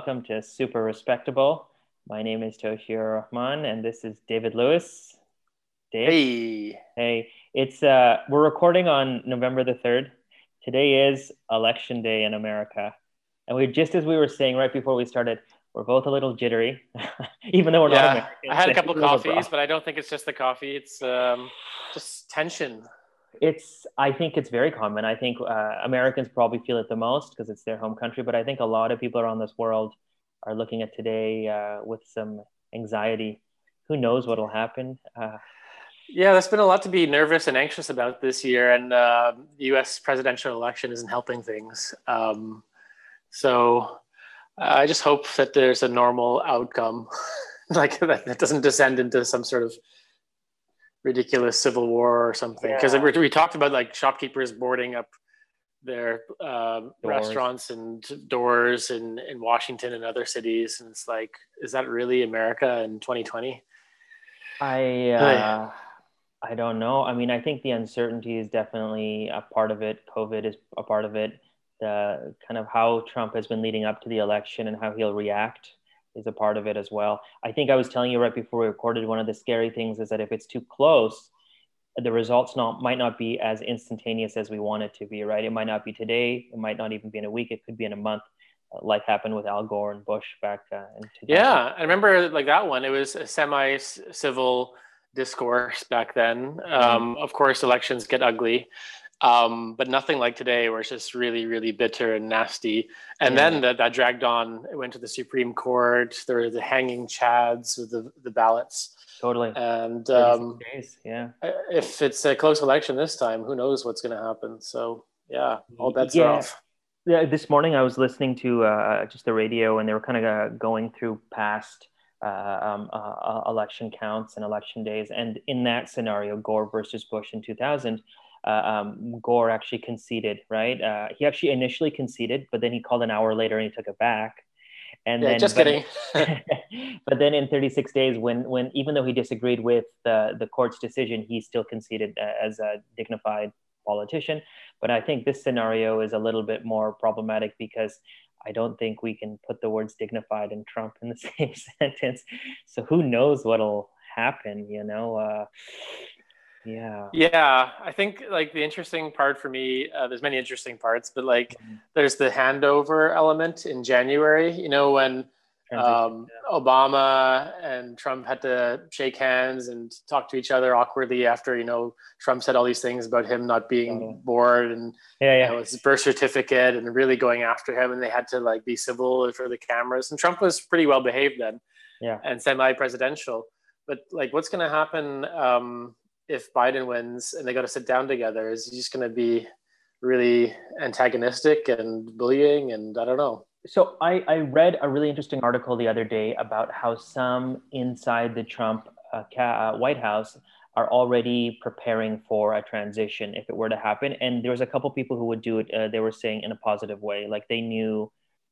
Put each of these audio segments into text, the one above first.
welcome to Super Respectable. My name is Toshiro Rahman, and this is David Lewis. Dave? Hey. Hey. It's uh, we're recording on November the third. Today is election day in America, and we just as we were saying right before we started, we're both a little jittery, even though we're yeah, not Americans. I had a couple coffees, but I don't think it's just the coffee. It's um, just tension it's i think it's very common. I think uh, americans probably feel it the most because it's their home country but i think a lot of people around this world are looking at today uh, with some anxiety. Who knows what will happen? Uh, yeah there's been a lot to be nervous and anxious about this year and uh, the us presidential election isn't helping things. Um, so i just hope that there's a normal outcome. Like that doesn't descend into some sort of ridiculous civil war or something because yeah. we talked about like shopkeepers boarding up their uh, restaurants and doors in, in Washington and other cities. And it's like, is that really America in 2020? I, uh, I don't know. I mean, I think the uncertainty is definitely a part of it. COVID is a part of it. The kind of how Trump has been leading up to the election and how he'll react is a part of it as well. I think I was telling you right before we recorded, one of the scary things is that if it's too close, the results not might not be as instantaneous as we want it to be, right? It might not be today, it might not even be in a week, it could be in a month, uh, like happened with Al Gore and Bush back uh, in Yeah, I remember like that one. It was a semi-civil discourse back then. Mm-hmm. Um, of course, elections get ugly, um, but nothing like today where it's just really really bitter and nasty. And yeah. then that, that dragged on. It went to the supreme court. There were the hanging chads with the, the ballots. Totally. And um, days. yeah. If it's a close election this time who knows what's going to happen. So yeah all bets yeah. are off. Yeah this morning i was listening to uh, just the radio and they were kind of uh, going through past uh, um, uh, uh, election counts and election days. And in that scenario gore versus bush in 2000 uh, um, Gore actually conceded, right? Uh, he actually initially conceded, but then he called an hour later and he took it back. And yeah, then, just but, kidding. but then in 36 days, when when even though he disagreed with the the court's decision, he still conceded uh, as a dignified politician. But I think this scenario is a little bit more problematic because I don't think we can put the words dignified and Trump in the same sentence. So who knows what'll happen? You know. Uh, yeah yeah i think like the interesting part for me uh, there's many interesting parts but like mm-hmm. there's the handover element in january you know when um, yeah. obama and trump had to shake hands and talk to each other awkwardly after you know trump said all these things about him not being mm-hmm. bored and yeah, yeah. You know, his birth certificate and really going after him and they had to like be civil for the cameras and trump was pretty well behaved then yeah and semi-presidential but like what's going to happen um, if Biden wins and they got to sit down together, is he just going to be really antagonistic and bullying? And I don't know. So I, I read a really interesting article the other day about how some inside the Trump uh, ca- uh, White House are already preparing for a transition if it were to happen. And there was a couple people who would do it. Uh, they were saying in a positive way, like they knew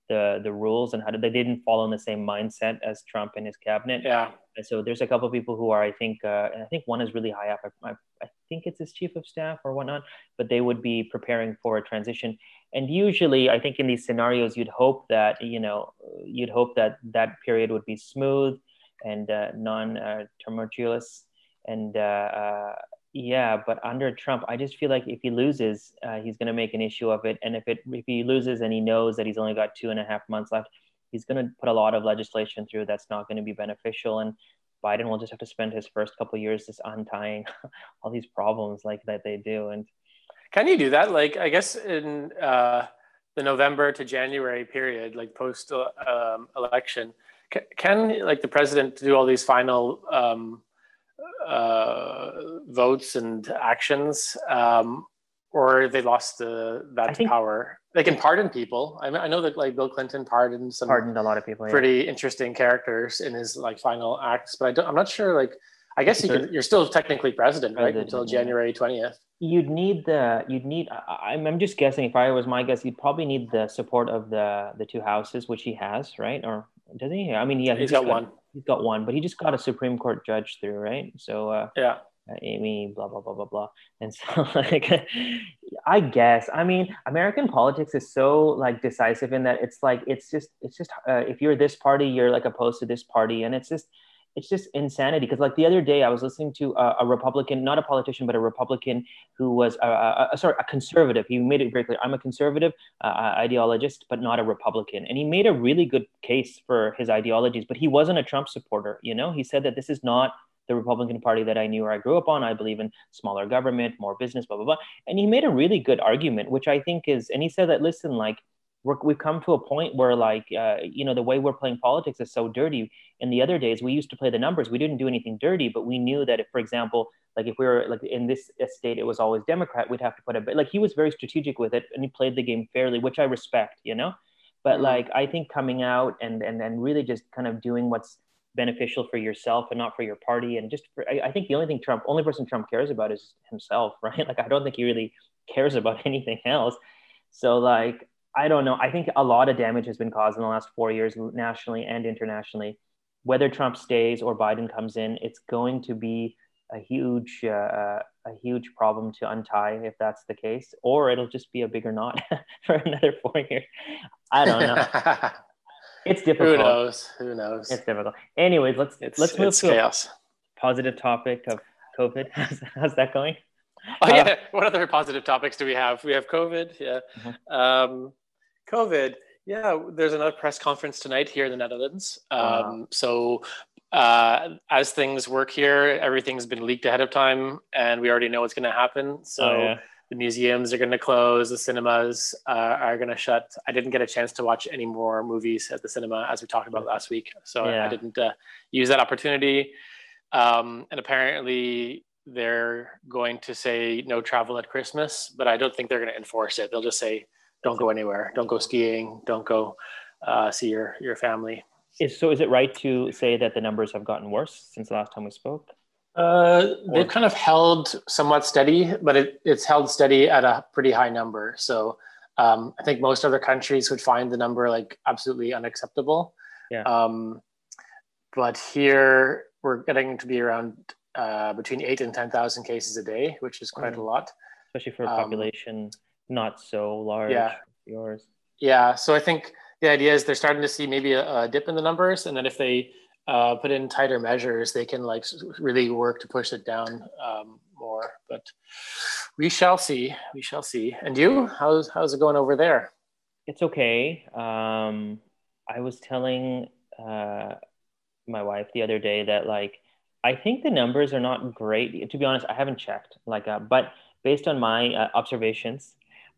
the the rules and how to, they didn't follow in the same mindset as Trump and his cabinet. Yeah. So there's a couple of people who are, I think, uh, and I think one is really high up. I, I, think it's his chief of staff or whatnot, but they would be preparing for a transition. And usually, I think in these scenarios, you'd hope that you know, you'd hope that that period would be smooth and uh, non-tumultuous. and uh, uh yeah, but under Trump, I just feel like if he loses, uh, he's going to make an issue of it. And if it if he loses and he knows that he's only got two and a half months left, he's going to put a lot of legislation through that's not going to be beneficial. And Biden will just have to spend his first couple years just untying all these problems like that they do. And can you do that? Like, I guess in uh, the November to January period, like post um, election, can, can, like the president do all these final um, uh, votes and actions, um, or they lost the that think, power. They can pardon people. I, mean, I know that like Bill Clinton pardoned some pardoned a lot of people. Pretty yeah. interesting characters in his like final acts, but I don't, I'm not sure. Like, I guess you can, you're still technically president, president right, until. January twentieth. You'd need the you'd need. I, I'm just guessing. If I was my guess, you'd probably need the support of the the two houses, which he has, right? Or doesn't he? I mean, yeah, he's, he's got, got one he's got one, but he just got a Supreme Court judge through, right? So uh, yeah, Amy, blah blah blah blah blah. And so, like, I guess, I mean, American politics is so like decisive in that it's like it's just it's just uh, if you're this party, you're like opposed to this party, and it's just it's just insanity. Because like the other day i was listening to a, a, republican not a politician but a republican who was a, a, sorry a conservative. He made it very clear i'm a conservative uh, ideologist but not a republican. And he made a really good case for his ideologies but he wasn't a trump supporter you know? He said that this is not the republican party that i knew or i grew up on. I believe in smaller government more business blah blah blah. And he made a really good argument which i think is and he said that listen like we have come to a point where like uh, you know the way we're playing politics is so dirty. In the other days we used to play the numbers. We didn't do anything dirty but we knew that if for example like if we were like in this state it was always democrat we'd have to put a bit like he was very strategic with it and he played the game fairly which i respect you know? But mm-hmm. like i think coming out and and and really just kind of doing what's beneficial for yourself and not for your party and just for, I, I think the only thing trump only person trump cares about is himself right like i don't think he really cares about anything else so like I don't know. I think a lot of damage has been caused in the last four years, nationally and internationally. Whether Trump stays or Biden comes in, it's going to be a huge, uh, a huge problem to untie if that's the case, or it'll just be a bigger knot for another four years. I don't know. It's difficult. Who knows? Who knows? It's difficult. Anyways, let's it's, let's move to chaos. a positive topic of COVID. How's, how's that going? Oh yeah. Uh, what other positive topics do we have? We have COVID. Yeah. Mm-hmm. Um, COVID. Yeah, there's another press conference tonight here in the Netherlands. Um, wow. So, uh, as things work here, everything's been leaked ahead of time, and we already know what's going to happen. So, oh, yeah. The museums are going to close, the cinemas uh, are going to shut. I didn't get a chance to watch any more movies at the cinema, as we talked about last week. So, yeah. I didn't uh, use that opportunity. Um, and apparently, they're going to say no travel at Christmas, but I don't think they're going to enforce it. They'll just say don't go anywhere. Don't go skiing. Don't go uh, see your your family. Is, so is it right to say that the numbers have gotten worse since the last time we spoke? Uh, they've kind of held somewhat steady, but it, it's held steady at a pretty high number. So um, I think most other countries would find the number like absolutely unacceptable. Yeah. Um, but here we're getting to be around uh, between eight and ten thousand cases a day, which is quite mm. a lot, especially for a um, population. Um, not so large. Yeah. Yours. Yeah. So I think the idea is they're starting to see maybe a, a dip in the numbers, and then if they uh, put in tighter measures, they can like really work to push it down um, more. But we shall see. We shall see. And you, how's how's it going over there? It's okay. Um, I was telling uh, my wife the other day that like I think the numbers are not great. To be honest, I haven't checked. Like, uh, but based on my uh, observations,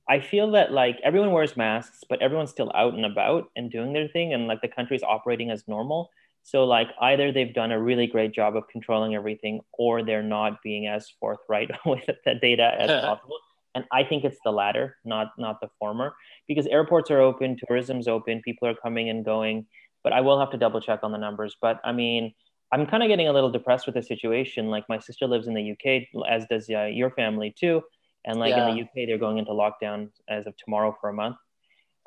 I feel that like everyone wears masks, but everyone's still out and about and doing their thing, and like the country's operating as normal. So like either they've done a really great job of controlling everything, or they're not being as forthright with the data as possible. And I think it's the latter, not not the former, because airports are open, tourism's open, people are coming and going. But I will have to double check on the numbers. But I mean, I'm kind of getting a little depressed with the situation. Like my sister lives in the UK, as does uh, your family too and like yeah. in the UK, they're going into lockdown as of tomorrow for a month.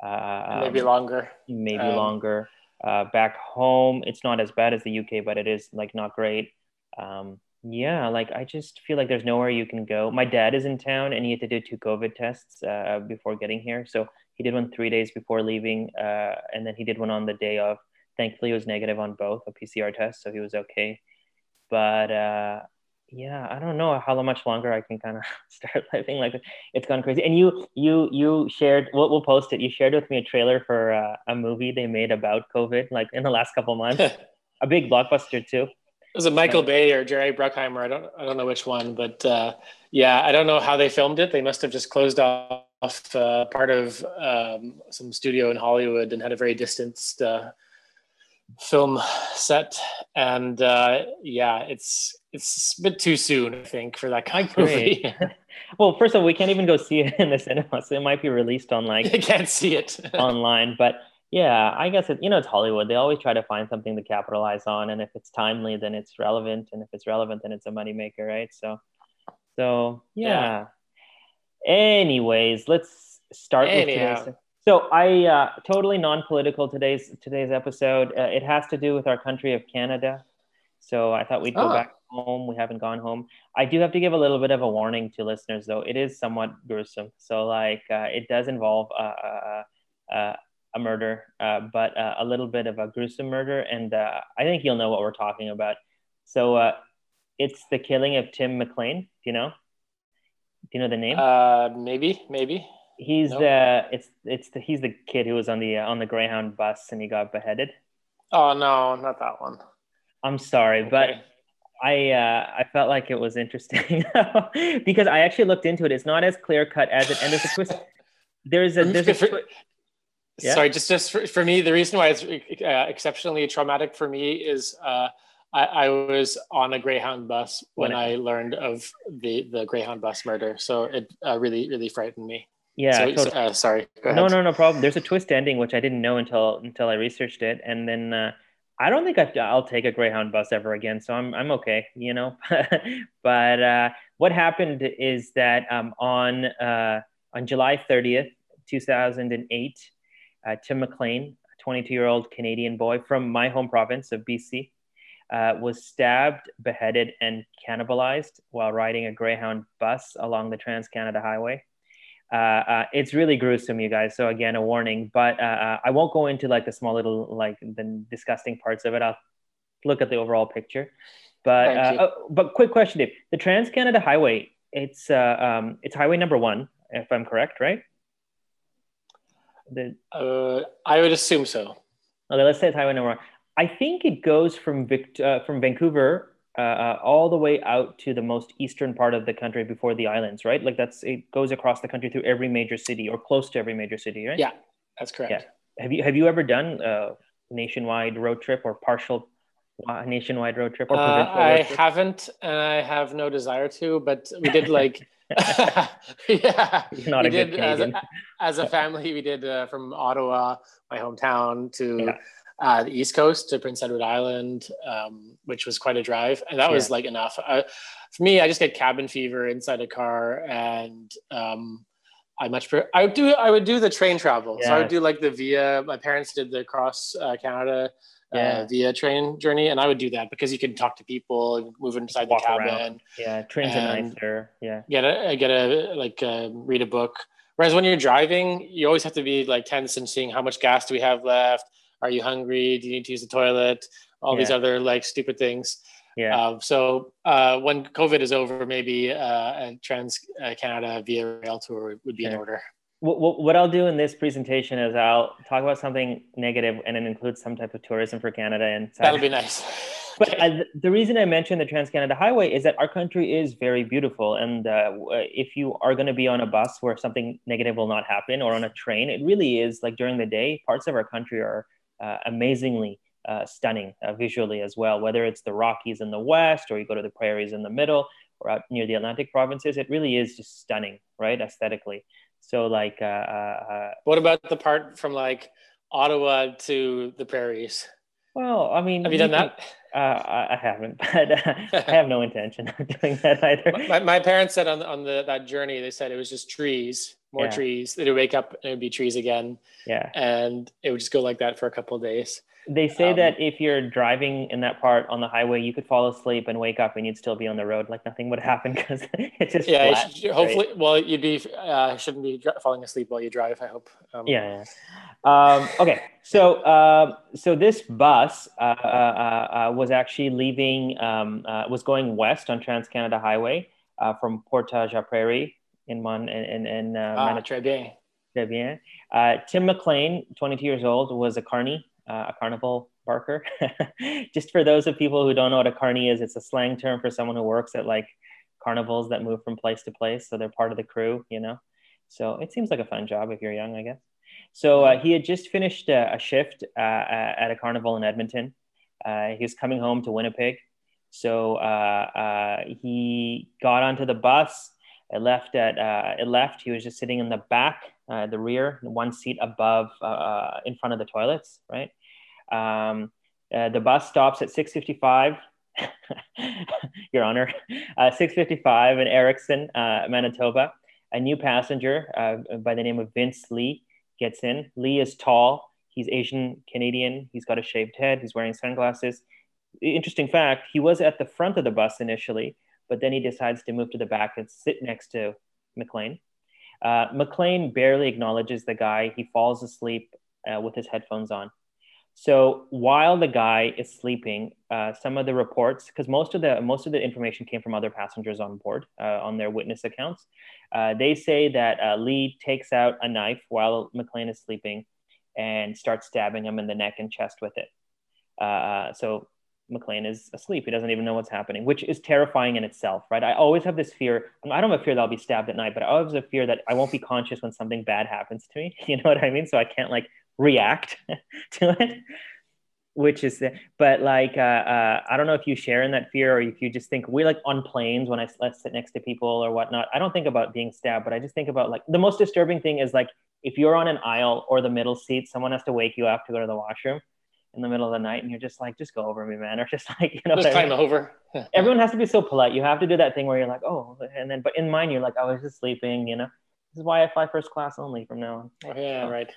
Uh, maybe longer. Maybe um, longer. Uh, back home, it's not as bad as the UK, but it is like not great. Um, yeah, like I just feel like there's nowhere you can go. My dad is in town and he had to do two COVID tests uh, before getting here. So he did one three days before leaving, uh, and then he did one on the day of. Thankfully, it was negative on both a PCR test, so he was okay. But uh, yeah i don't know how much longer i can kind of start living like it's gone crazy. And you you you shared we'll, we'll post it. You shared with me a trailer for uh, a movie they made about covid like in the last couple months. A big blockbuster too. Was it michael bay or jerry bruckheimer. I don't i don't know which one but uh, yeah i don't know how they filmed it. They must have just closed off uh, part of um, some studio in hollywood and had a very distanced uh, film set and uh, yeah it's it's a bit too soon, I think, for that kind of movie. well, first of all, we can't even go see it in the cinema, so it might be released on like I can't see it online. But yeah, I guess it, you know it's Hollywood. They always try to find something to capitalize on, and if it's timely, then it's relevant, and if it's relevant, then it's a moneymaker, right? So, so yeah. yeah. Anyways, let's start Anyhow. with today's. So I uh, totally non-political today's today's episode. Uh, it has to do with our country of Canada. So I thought we'd go oh. back home. We haven't gone home. I do have to give a little bit of a warning to listeners, though. It is somewhat gruesome. So, like, uh, it does involve a, a, a murder, uh, but uh, a little bit of a gruesome murder. And uh, I think you'll know what we're talking about. So, uh, it's the killing of Tim McLean. Do you know? Do you know the name? Uh, maybe, maybe. He's nope. the it's it's the, he's the kid who was on the on the Greyhound bus and he got beheaded. Oh no, not that one. I'm sorry, okay. but I uh, I felt like it was interesting because I actually looked into it. It's not as clear cut as it, and there's a twist. There's a there's a twi- yeah? Sorry, just just for, for, me, the reason why it's uh, exceptionally traumatic for me is uh, I, I, was on a Greyhound bus when, when I learned of the the Greyhound bus murder, so it uh, really really frightened me. Yeah. So, totally. uh, sorry. No, no, no problem. There's a twist ending which I didn't know until until I researched it, and then uh, I don't think I, will take a Greyhound bus ever again. So I'm I'm okay, you know. but uh, what happened is that um, on uh, on July 30th, 2008, uh, Tim McLean, a 22 year old Canadian boy from my home province of BC, uh, was stabbed, beheaded, and cannibalized while riding a Greyhound bus along the Trans Canada Highway. Uh, uh, it's really gruesome, you guys. So again, a warning. But uh, uh, I won't go into like the small little like the disgusting parts of it. I'll look at the overall picture. But uh, oh, but quick question, Dave. The Trans Canada Highway. It's uh, um, it's highway number one, if I'm correct, right? The, I would assume so. Okay, let's say it's highway number one. I think it goes from Vict- from Vancouver uh, uh, all the way out to the most eastern part of the country before the islands, right? Like that's it goes across the country through every major city or close to every major city, right? Yeah, that's correct. Yeah. Have you have you ever done a nationwide road trip or partial nationwide road trip? Or uh, I trip? haven't, and I have no desire to. But we did like, yeah, not we did as a, as a, family. We did uh, from Ottawa, my hometown, to. Yeah uh, the East Coast to Prince Edward Island, um, which was quite a drive, and that yeah. was like enough. Uh, for me, I just get cabin fever inside a car, and um, I much prefer. I would do I would do the train travel. Yeah. So I would do like the via. My parents did the cross uh, Canada. Uh, yeah. via train journey, and I would do that because you can talk to people and move inside the cabin. Around. Yeah, trains are nicer. Yeah, get a get a like uh, read a book. Whereas when you're driving, you always have to be like tense and seeing how much gas do we have left are you hungry? Do you need to use the toilet? All yeah. these other like stupid things. Yeah. Uh, so uh, when COVID is over, maybe uh, a Trans uh, Canada via rail tour would be in order. What, what I'll do in this presentation is I'll talk about something negative and it includes some type of tourism for Canada. And that'll be nice. but uh, the reason I mentioned the Trans Canada Highway is that our country is very beautiful. And uh, if you are going to be on a bus where something negative will not happen or on a train, it really is like during the day, parts of our country are amazingly uh, stunning uh, visually as well. Whether it's the Rockies in the west, or you go to the prairies in the middle, or out near the Atlantic provinces, it really is just stunning, right, aesthetically. So, like, uh, uh, what about the part from like Ottawa to the prairies? Well, I mean, have you done you that? uh, I haven't, but uh, I have no intention of doing that either. My, my parents said on on the that journey, they said it was just trees, more yeah. trees. They'd wake up and it would be trees again. Yeah, and it would just go like that for a couple of days. They say um, that if you're driving in that part on the highway, you could fall asleep and wake up and you'd still be on the road, like nothing would happen because it's just yeah. Flat, should, hopefully, well, you'd be uh, shouldn't be falling asleep while you drive. I hope. Um, yeah. yeah. Um, okay, so uh, so this bus uh, uh, uh was actually leaving, um, uh, was going west on Trans Canada Highway from Portage la Prairie in Mon in in, in ah, Manitoba. Très bien. Très bien. Tim McLean, 22 years old, was a carny uh, a carnival barker. Just for those of people who don't know what a carny is, it's a slang term for someone who works at like carnivals that move from place to place. So they're part of the crew, you know. So it seems like a fun job if you're young, I guess. So uh, he had just finished a, a shift uh, at a carnival in Edmonton. Uh, he was coming home to Winnipeg. So uh, uh, he got onto the bus. It left at it left. He was just sitting in the back uh, the rear, one seat above, uh, uh, in front of the toilets, right? Um, uh, the bus stops at 6:55. Your Honor, uh, 6:55 in Erickson, Manitoba. A new passenger by the name of Vince Li gets in. Li is tall. He's Asian Canadian. He's got a shaved head. He's wearing sunglasses. interesting fact, he was at the front of the bus initially, but then he decides to move to the back and sit next to McLean. Uh, McLean barely acknowledges the guy. He falls asleep uh, with his headphones on. So while the guy is sleeping, uh, some of the reports, because most of the most of the information came from other passengers on board uh, on their witness accounts, uh, they say that uh, Li takes out a knife while McLean is sleeping and starts stabbing him in the neck and chest with it. So McLean is asleep. He doesn't even know what's happening, which is terrifying in itself, right? I always have this fear. I don't have a fear that I'll be stabbed at night, but I always have a fear that I won't be conscious when something bad happens to me. You know what I mean? So I can't like react to it, which is, but like, uh, uh, I don't know if you share in that fear or if you just think we like on planes when I sit next to people or whatnot. I don't think about being stabbed, but I just think about like the most disturbing thing is like if you're on an aisle or the middle seat, someone has to wake you up to go to the washroom in the middle of the night and you're just like just go over me man or just like you know just climb over. Everyone has to be so polite. You have to do that thing where you're like oh and then but in mine you're like i was just sleeping you know? This is why i fly first class only from now on. Oh, yeah right.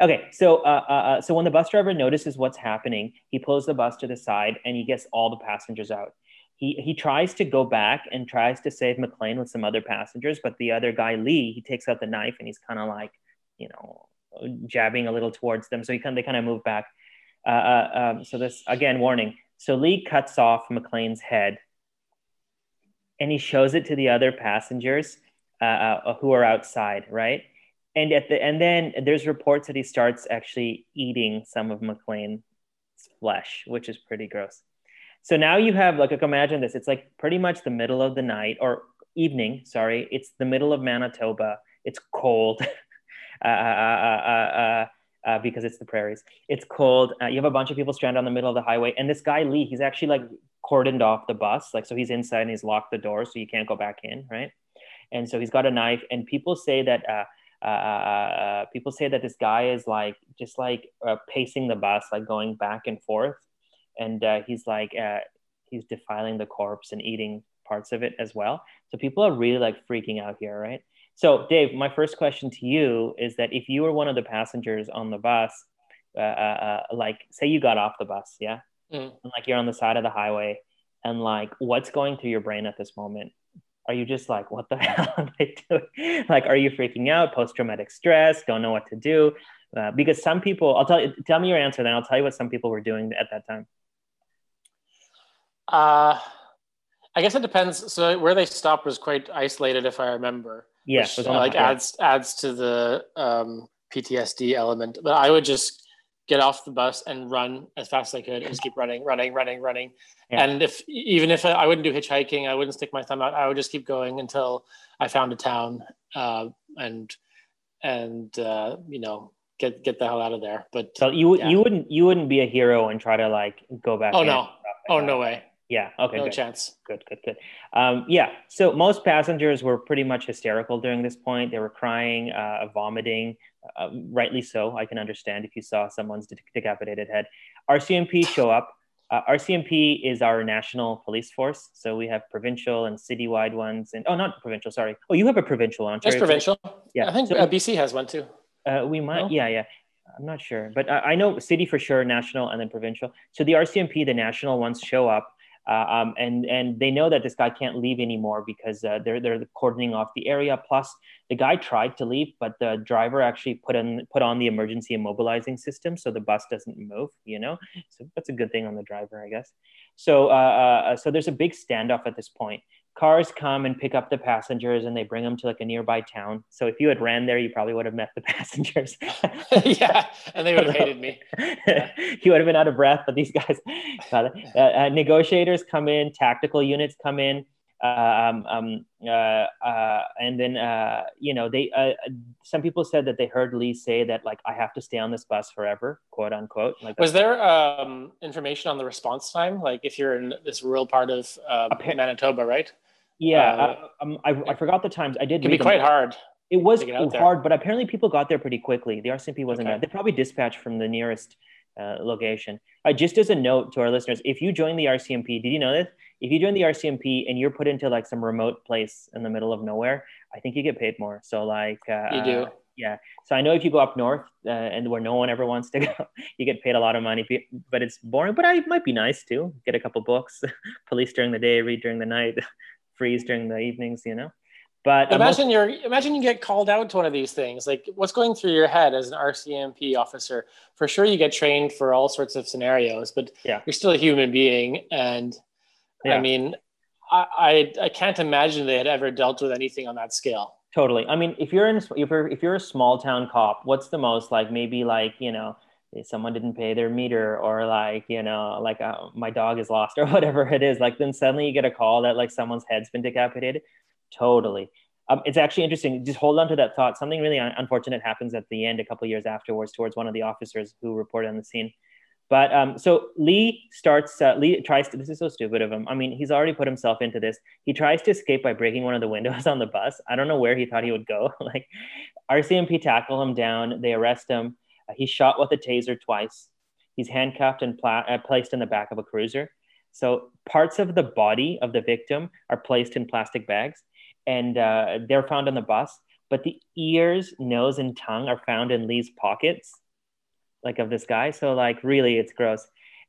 Okay so uh, uh, uh, so when the bus driver notices what's happening he pulls the bus to the side and he gets all the passengers out. He, he tries to go back and tries to save McLean with some other passengers, but the other guy, Li, he takes out the knife and he's kind of like, you know, jabbing a little towards them. So he kind they kind of move back. Uh, uh, um, so this again, warning. So Li cuts off McLean's head, and he shows it to the other passengers uh, uh, who are outside, right? And at the and then there's reports that he starts actually eating some of McLean's flesh, which is pretty gross. So now you have like imagine this. It's like pretty much the middle of the night or evening. Sorry, it's the middle of Manitoba. It's cold. Uh uh, uh, uh, because it's the prairies. It's cold. you have a bunch of people stranded on the middle of the highway, and this guy Li, he's actually like cordoned off the bus, like so he's inside and he's locked the door, so you can't go back in, right? And so he's got a knife, and people say that. Uh, people say that this guy is like just like uh, pacing the bus, like going back and forth, and uh, he's like he's defiling the corpse and eating parts of it as well. So people are really like freaking out here, right? So, Dave, my first question to you is that if you were one of the passengers on the bus, uh, uh, uh, like say you got off the bus, yeah, mm. and like you're on the side of the highway, and like what's going through your brain at this moment? Are you just like, what the hell am I doing? Like, are you freaking out, post traumatic stress, don't know what to do? Uh, because some people, I'll tell you, tell me your answer, then I'll tell you what some people were doing at that time. Uh, I guess it depends. So where they stopped was quite isolated, if I remember. Yes, yeah, like adds adds to the um, PTSD element. But I would just get off the bus and run as fast as I could, and just keep running, running, running, running. Yeah. And if even if I wouldn't do hitchhiking, I wouldn't stick my thumb out. I would just keep going until I found a town uh, and and uh, you know get get the hell out of there. But so you yeah. you wouldn't you wouldn't be a hero and try to like go back. Oh no! Oh no way! Yeah. Okay. No good. chance. Good. Good. Good. Um, yeah. So most passengers were pretty much hysterical during this point. They were crying, uh, vomiting. Uh, rightly so. I can understand if you saw someone's de- decapitated head. RCMP show up. Uh, RCMP is our national police force. So we have provincial and citywide ones. And oh, not provincial. Sorry. Oh, you have a provincial on. Just provincial. Yeah. I think so, uh, BC has one too. Uh, we might. No? Yeah. Yeah. I'm not sure, but I, I know city for sure, national, and then provincial. So the RCMP, the national ones, show up um, and and they know that this guy can't leave anymore because uh, they're they're cordoning off the area. Plus, the guy tried to leave, but the driver actually put on put on the emergency immobilizing system, so the bus doesn't move. You know, so that's a good thing on the driver, I guess. So uh, uh so there's a big standoff at this point cars come and pick up the passengers and they bring them to like a nearby town. So if you had ran there, you probably would have met the passengers. yeah, and they would have hated me. Yeah. you would have been out of breath, but these guys, uh, uh, negotiators come in, tactical units come in. Um, um, uh, uh, and then uh, you know they uh, some people said that they heard Li say that like I have to stay on this bus forever, quote unquote. Like was there um, information on the response time? Like if you're in this rural part of um, Manitoba, right? Yeah, uh, um, I, I, forgot the times. I did. It can be quite them. hard. It was hard, but apparently people got there pretty quickly. The RCMP wasn't okay. They probably dispatched from the nearest uh, location. Uh, just as a note to our listeners, if you join the RCMP, did you know this? If you join the RCMP and you're put into like some remote place in the middle of nowhere, I think you get paid more. So like uh, you do. Yeah. So I know if you go up north uh, and where no one ever wants to go, you get paid a lot of money, but it's boring. But I, it might be nice too. Get a couple books, police during the day, read during the night, freeze during the evenings. You know. But imagine most- you're imagine you get called out to one of these things. Like, what's going through your head as an RCMP officer? For sure, you get trained for all sorts of scenarios, but yeah. you're still a human being, and yeah. I mean, I, I I can't imagine they had ever dealt with anything on that scale. Totally. I mean, if you're in if you're if you're a small town cop, what's the most like maybe like you know someone didn't pay their meter or like you know like uh, my dog is lost or whatever it is like then suddenly you get a call that like someone's head's been decapitated totally um, it's actually interesting just hold on to that thought something really un- unfortunate happens at the end a couple years afterwards towards one of the officers who reported on the scene but um, so Li starts, uh, Li tries to, this is so stupid of him. I mean, he's already put himself into this. He tries to escape by breaking one of the windows on the bus. I don't know where he thought he would go. like RCMP tackle him down. They arrest him. Uh, he's shot with a taser twice. He's handcuffed and pla- uh, placed in the back of a cruiser. So parts of the body of the victim are placed in plastic bags and uh, they're found on the bus. But the ears, nose, and tongue are found in Li's pockets like of this guy. So like really, it's gross.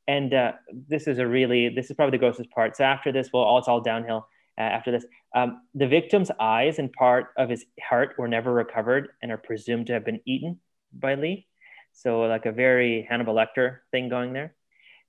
And uh, this is a really this is probably the grossest part. So after this, well, it's all downhill. Uh, after this, um, the victim's eyes and part of his heart were never recovered and are presumed to have been eaten by Li. So like a very Hannibal Lecter thing going there.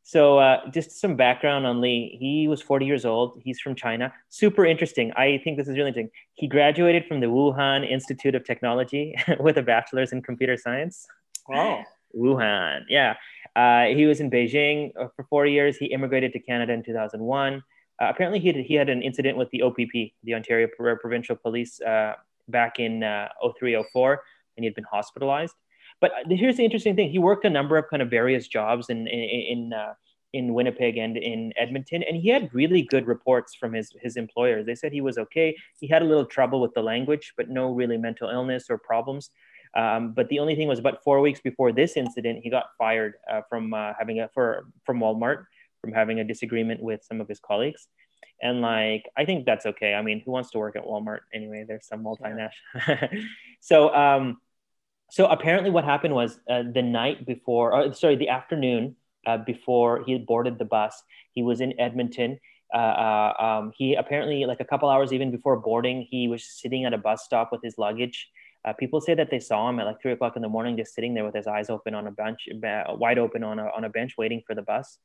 So uh, just some background on Li. He was 40 years old. He's from China. Super interesting. I think this is really interesting. He graduated from the Wuhan Institute of Technology with a bachelor's in computer science. Wow. Wuhan. Yeah. Uh, he was in Beijing uh, for four years. He immigrated to Canada in 2001. Uh, apparently, he had, he had an incident with the OPP, the Ontario Provincial Police, uh, back in uh, 03, 04, and he had been hospitalized. But uh, here's the interesting thing: he worked a number of kind of various jobs in in in, uh, in Winnipeg and in Edmonton, and he had really good reports from his his employers. They said he was okay. He had a little trouble with the language, but no really mental illness or problems. Um, but the only thing was about four weeks before this incident, he got fired uh, from uh, having a for from Walmart from having a disagreement with some of his colleagues. And like, I think that's okay. I mean, who wants to work at Walmart anyway? There's some multinational. Yeah. so, um, so apparently, what happened was uh, the night before, or, sorry, the afternoon uh, before he boarded the bus, he was in Edmonton. Uh, uh, um, he apparently, like a couple hours even before boarding, he was sitting at a bus stop with his luggage uh, people say that they saw him at like three o'clock in the morning, just sitting there with his eyes open on a bench, wide open on a, on a bench, waiting for the bus,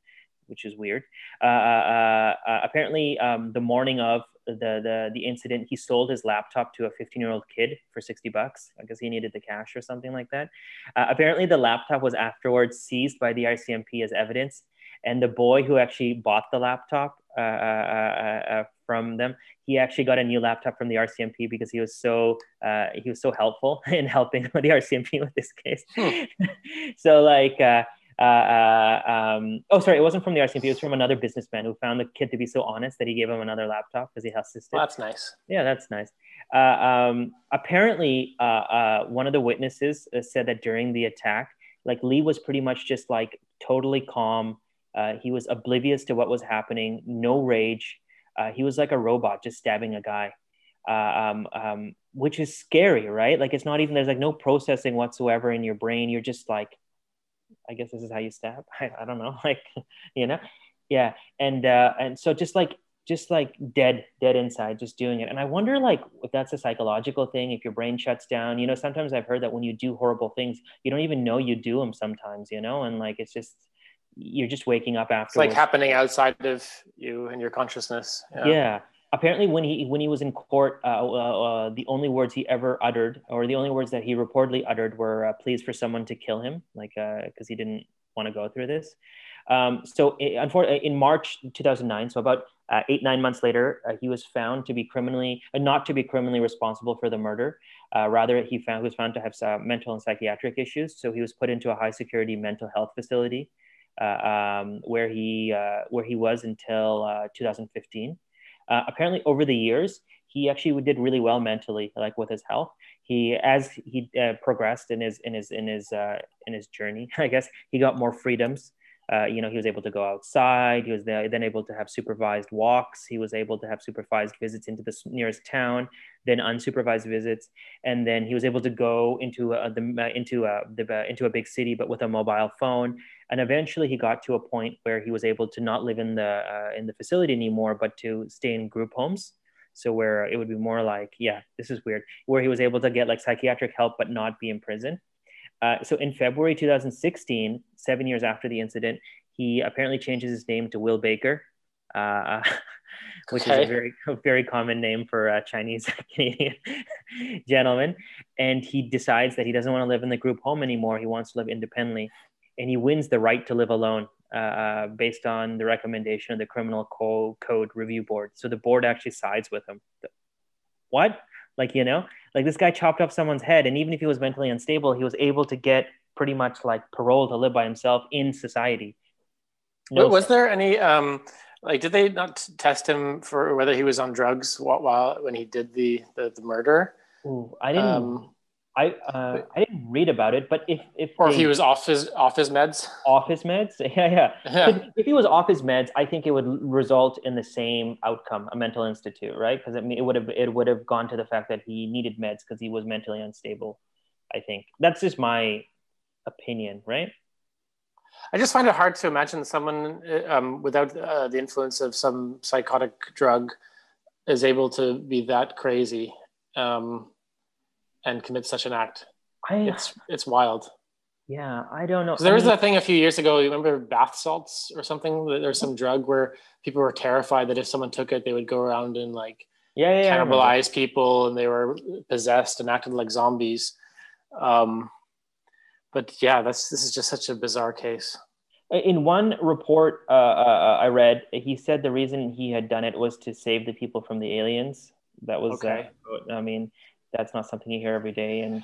which is weird. Uh, uh, uh apparently, um, the morning of the, the the incident, he sold his laptop to a 15 year old kid for 60 bucks because he needed the cash or something like that. Uh, apparently, the laptop was afterwards seized by the RCMP as evidence, and the boy who actually bought the laptop uh, uh, uh, from them. He actually got a new laptop from the RCMP because he was so uh, he was so helpful in helping the RCMP with this case. Hmm. so like. Uh, uh, um, oh, sorry, it wasn't from the RCMP. It was from another businessman who found the kid to be so honest that he gave him another laptop because he assisted. Well, that's nice. Yeah, that's nice. Uh, um, apparently, uh, one of the witnesses said that during the attack, like Li was pretty much just like totally calm. He was oblivious to what was happening, no rage. Uh, he was like a robot just stabbing a guy, uh, um, um, which is scary, right? Like it's not even there's like no processing whatsoever in your brain. You're just like, I guess this is how you stab. I, I don't know, like you know, yeah. And uh, and so just like just like dead dead inside just doing it and i wonder like if that's a psychological thing if your brain shuts down you know sometimes i've heard that when you do horrible things you don't even know you do them sometimes you know and like it's just you're just waking up after. It's like happening outside of you and your consciousness. Yeah. yeah. Apparently, when he when he was in court, uh, uh, uh, the only words he ever uttered, or the only words that he reportedly uttered, were uh, "please for someone to kill him," like uh because uh, he didn't want to go through this. Um, so, in March 2009, so about uh, eight nine months later, he was found to be criminally not to be criminally responsible for the murder. Uh rather, he found was found to have mental and psychiatric issues. So he was put into a high security mental health facility. Uh, um, where he uh, where he was until uh, 2015. apparently, over the years, he actually did really well mentally, like with his health. He, as he progressed in his in his in his in his journey, I guess he got more freedoms. uh, you know, he was able to go outside. He was then able to have supervised walks. He was able to have supervised visits into the nearest town, then unsupervised visits, and then he was able to go into the into uh, the into a big city, but with a mobile phone. And eventually, he got to a point where he was able to not live in the uh, in the facility anymore, but to stay in group homes. So where it would be more like, yeah, this is weird, where he was able to get like psychiatric help but not be in prison. Uh, so in February 2016, seven years after the incident, he apparently changes his name to Will Baker, uh, which okay. is a very, a very common name for a Chinese Canadian gentleman. And he decides that he doesn't want to live in the group home anymore. He wants to live independently. And he wins the right to live alone uh, based on the recommendation of the Criminal Code Review Board. So the board actually sides with him. What? Like, you know, like this guy chopped off someone's head. And even if he was mentally unstable, he was able to get pretty much like parole to live by himself in society. No was there any, um, like, did they not test him for whether he was on drugs while, while when he did the, the, the murder? Ooh, I didn't. Um, I uh, I didn't read about it, but if if or they, if he was off his off his meds, off his meds, yeah, yeah. yeah. If, he was off his meds, I think it would result in the same outcome, a mental institute, right? Because I mean, it would have it would have gone to the fact that he needed meds because he was mentally unstable. I think that's just my opinion, right? I just find it hard to imagine someone um, without uh, the influence of some psychotic drug is able to be that crazy. Um, and commit such an act. I, it's it's wild. Yeah, I don't know. There was that thing a few years ago. You remember bath salts or something? There's some drug where people were terrified that if someone took it, they would go around and like yeah, yeah cannibalize people, and they were possessed and acted like zombies. Um, but yeah, that's this is just such a bizarre case. In one report uh, uh, I read, he said the reason he had done it was to save the people from the aliens. That was, okay. Uh, I mean, that's not something you hear every day and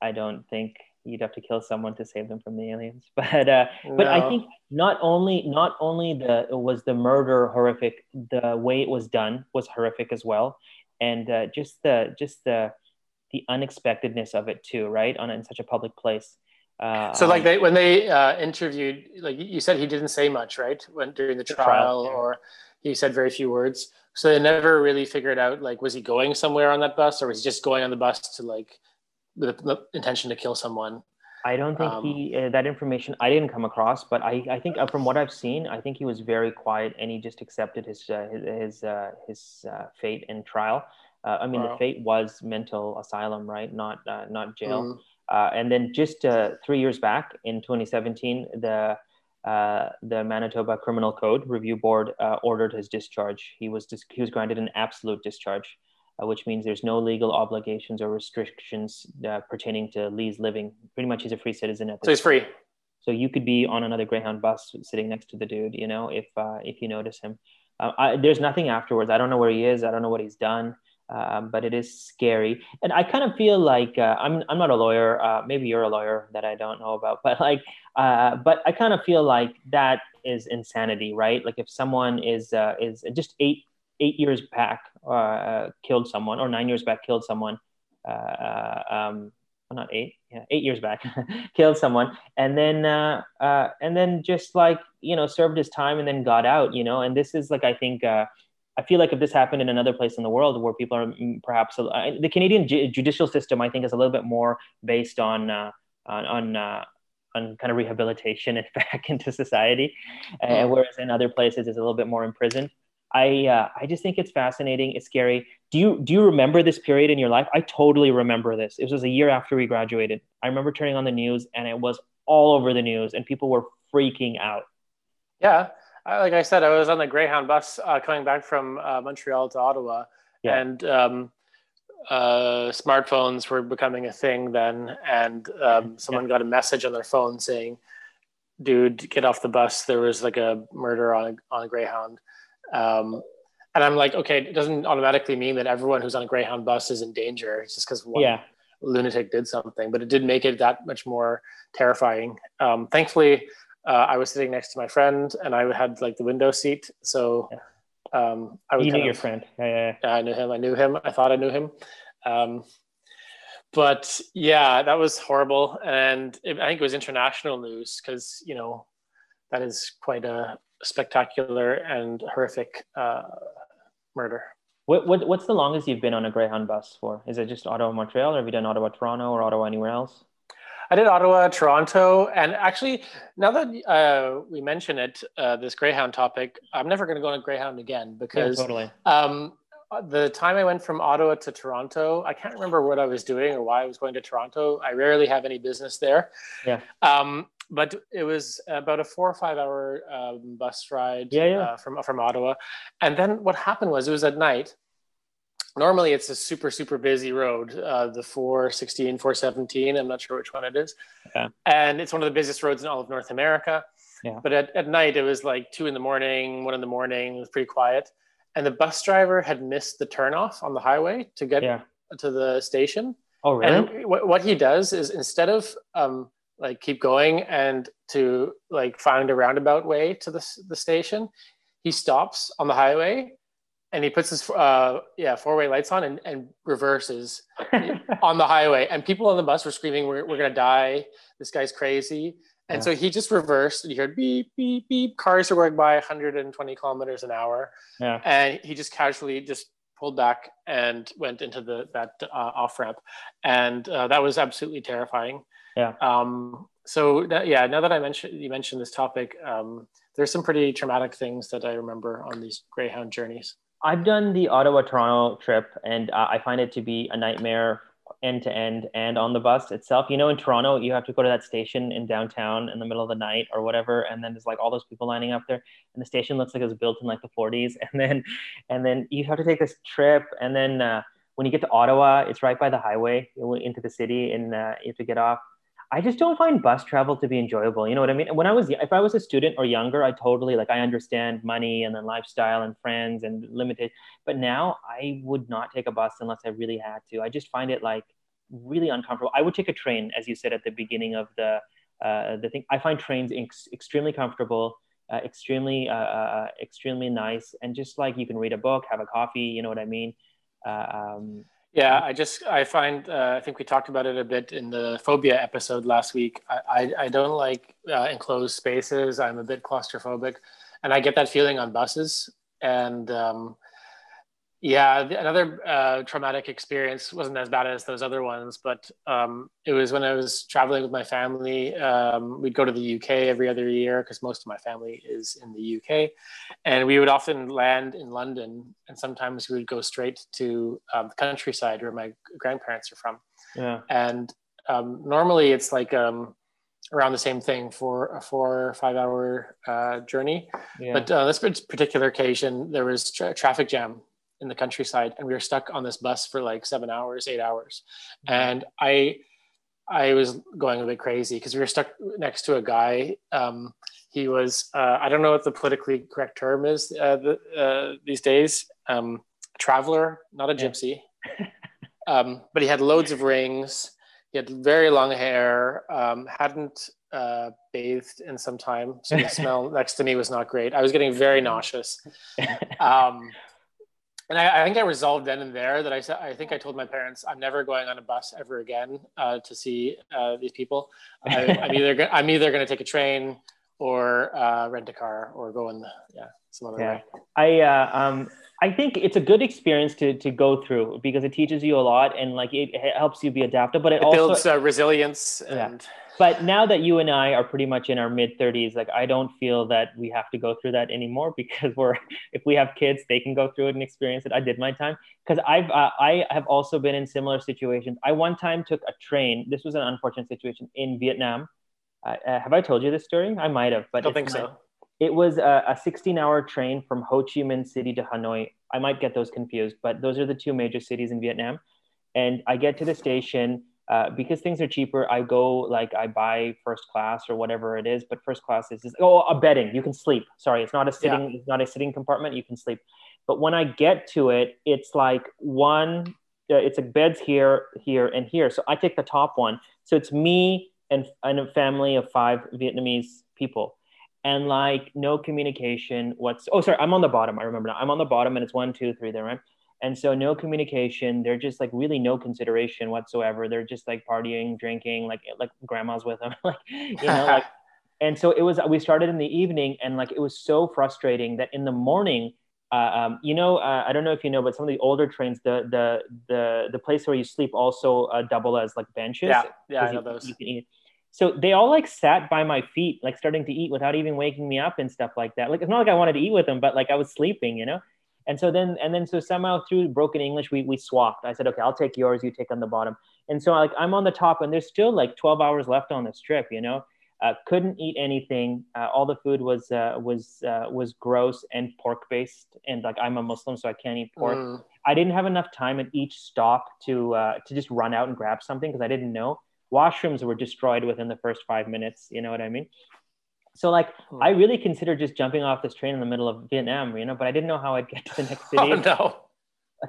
i don't think you'd have to kill someone to save them from the aliens but uh no. but i think not only not only the was the murder horrific the way it was done was horrific as well and uh, just the just the the unexpectedness of it too right on in such a public place uh, so like they when they uh, interviewed like you said he didn't say much right when during the trial, the trial yeah. or he said very few words so they never really figured out like was he going somewhere on that bus or was he just going on the bus to like with the intention to kill someone? I don't think um, he uh, that information I didn't come across, but I, I think uh, from what I've seen, I think he was very quiet and he just accepted his uh, his his, uh, his uh, fate and trial. Uh, I mean, wow. the fate was mental asylum, right? Not not jail. Mm. and then just three years back in 2017, the uh, the Manitoba Criminal Code Review Board uh, ordered his discharge. He was dis- he was granted an absolute discharge, uh, which means there's no legal obligations or restrictions uh, pertaining to Li's living. Pretty much, he's a free citizen at this. So he's free. So you could be on another Greyhound bus sitting next to the dude, you know, if uh, if you notice him. I, there's nothing afterwards. I don't know where he is. I don't know what he's done. Um, but it is scary. And I kind of feel like uh, I'm I'm not a lawyer. Uh, maybe you're a lawyer that I don't know about, but like, uh, but I kind of feel like that is insanity, right? Like if someone is uh, is just eight eight years back uh, killed someone, or nine years back killed someone. Um, well, not eight, yeah, eight years back, killed someone, and then and then just like you know served his time and then got out, you know. And this is like I think I feel like if this happened in another place in the world where people are mm, perhaps uh, the Canadian ju- judicial system, I think, is a little bit more based on uh, on on, uh, on, kind of rehabilitation and back into society, uh, whereas in other places it's a little bit more imprisoned. I uh, I just think it's fascinating. It's scary. Do you do you remember this period in your life? I totally remember this. It was a year after we graduated. I remember turning on the news and it was all over the news and people were freaking out. Yeah, like I said, I was on the Greyhound bus uh, coming back from uh, Montreal to Ottawa, yeah. and um, uh, smartphones were becoming a thing then. And um, someone yeah. got a message on their phone saying, "Dude, get off the bus. There was like a murder on a, on a Greyhound." Um, and I'm like, okay, it doesn't automatically mean that everyone who's on a Greyhound bus is in danger. It's just because one yeah. lunatic did something, but it did make it that much more terrifying. Um, thankfully, uh, I was sitting next to my friend and I had like the window seat. So um, I was. You knew your friend. Yeah, yeah, yeah, I knew him. I knew him. I thought I knew him. Um, but yeah, that was horrible. And it, I think it was international news because, you know, that is quite a spectacular and horrific uh, murder. What, what, what's the longest you've been on a Greyhound bus for? Is it just Ottawa, Montreal, or have you done Ottawa, Toronto, or Ottawa anywhere else? I did Ottawa, Toronto, and actually, now that uh, we mention it, uh, this Greyhound topic, I'm never going to go on a Greyhound again because yeah, totally. um, the time I went from Ottawa to Toronto, I can't remember what I was doing or why I was going to Toronto. I rarely have any business there. Yeah. Um, but it was about a four or five hour um, bus ride yeah, yeah. Uh, from from Ottawa, and then what happened was it was at night, normally it's a super super busy road uh, the 416 417 i'm not sure which one it is. Yeah. and it's one of the busiest roads in all of north america. Yeah. but at, at night it was like two in the morning one in the morning. It was pretty quiet. And the bus driver had missed the turnoff on the highway to get yeah. to the station. Oh really? And what, what he does is instead of um, like keep going and to like find a roundabout way to the, the station he stops on the highway and he puts his uh, yeah four way lights on and, and reverses on the highway. And people on the bus were screaming, "We're we're gonna die! This guy's crazy!" And yeah. so he just reversed. And you heard beep beep beep. Cars are going by 120 kilometers an hour. Yeah. And he just casually just pulled back and went into the that uh, off ramp, and uh, that was absolutely terrifying. Yeah. Um, so that, yeah, now that I mentioned you mentioned this topic, um, there's some pretty traumatic things that I remember on these Greyhound journeys. I've done the Ottawa Toronto trip, and uh, I find it to be a nightmare end to end and on the bus itself. You know, in Toronto, you have to go to that station in downtown in the middle of the night or whatever, and then there's like all those people lining up there, and the station looks like it was built in like the 40s, and then and then you have to take this trip, and then uh, when you get to Ottawa, it's right by the highway into the city, and uh, you have to get off I just don't find bus travel to be enjoyable. You know what I mean? When I was, if I was a student or younger, I totally like, I understand money and then lifestyle and friends and limited. But now I would not take a bus unless I really had to. I just find it like really uncomfortable. I would take a train, as you said at the beginning of the, uh, the thing. I find trains ex- extremely comfortable, uh, extremely, uh, uh extremely nice. And just like you can read a book, have a coffee, you know what I mean? Uh, um, yeah, I just I find uh, I think we talked about it a bit in the phobia episode last week. I I, I don't like uh, enclosed spaces. I'm a bit claustrophobic, and I get that feeling on buses. And um, yeah, another uh, traumatic experience wasn't as bad as those other ones, but um, it was when I was traveling with my family. Um, we'd go to the UK every other year because most of my family is in the UK, and we would often land in London, and sometimes we would go straight to um, the countryside where my grandparents are from. Yeah, and um, normally it's like um, around the same thing for a four or five hour uh, journey. Yeah. But uh, this particular occasion, there was tra- traffic jam in the countryside and we were stuck on this bus for like seven hours eight hours. Mm-hmm. and i i was going a bit crazy because we were stuck next to a guy um, he was uh, i don't know what the politically correct term is uh, the, uh, these days um, traveler not a gypsy. Um, but he had loads of rings he had very long hair um, hadn't uh, bathed in some time so the smell next to me was not great. I was getting very nauseous. Um, and I, I, think I resolved then and there that I said I think I told my parents I'm never going on a bus ever again uh, to see uh, these people. I, am either I'm either going to take a train or uh, rent a car or go in the, yeah some other yeah. way. I uh, um I think it's a good experience to to go through because it teaches you a lot and like it, it helps you be adaptable. But it, it also builds uh, resilience and. Yeah but now that you and I are pretty much in our mid 30s, like I don't feel that we have to go through that anymore because we're if we have kids, they can go through it and experience it. I did my time because I've uh, I have also been in similar situations. I one time took a train. This was an unfortunate situation in Vietnam. Uh, have I told you this story? I might have, but I don't think so. It was a, a 16 hour train from Ho Chi Minh City to Hanoi. I might get those confused, but those are the two major cities in Vietnam. And I get to the station uh, because things are cheaper, I go like I buy first class or whatever it is. But first class is just, oh a bedding. You can sleep. Sorry, it's not a sitting. Yeah. It's not a sitting compartment. You can sleep. But when I get to it, it's like one. Uh, it's like beds here, here, and here. So I take the top one. So it's me and, and a family of five Vietnamese people and like no communication what's oh sorry i'm on the bottom i remember now i'm on the bottom and it's one two three there right and so no communication they're just like really no consideration whatsoever they're just like partying drinking like like grandma's with them like you know like and so it was we started in the evening and like it was so frustrating that in the morning uh, um, you know uh, i don't know if you know but some of the older trains the the the the place where you sleep also uh, double as like benches yeah yeah I know you, those. You can eat. So they all like sat by my feet like starting to eat without even waking me up and stuff like that like it's not like i wanted to eat with them but like i was sleeping you know and so then and then so somehow through broken english we we swapped i said okay i'll take yours you take on the bottom and so like i'm on the top and there's still like 12 hours left on this trip you know uh, couldn't eat anything. Uh, all the food was uh, was uh, was gross and pork based, and like I'm a Muslim, so I can't eat pork. Mm. I didn't have enough time at each stop to uh, to just run out and grab something because I didn't know. Washrooms were destroyed within the first five minutes. You know what I mean? So like mm. I really considered just jumping off this train in the middle of Vietnam, you know, but I didn't know how I'd get to the next city. oh no.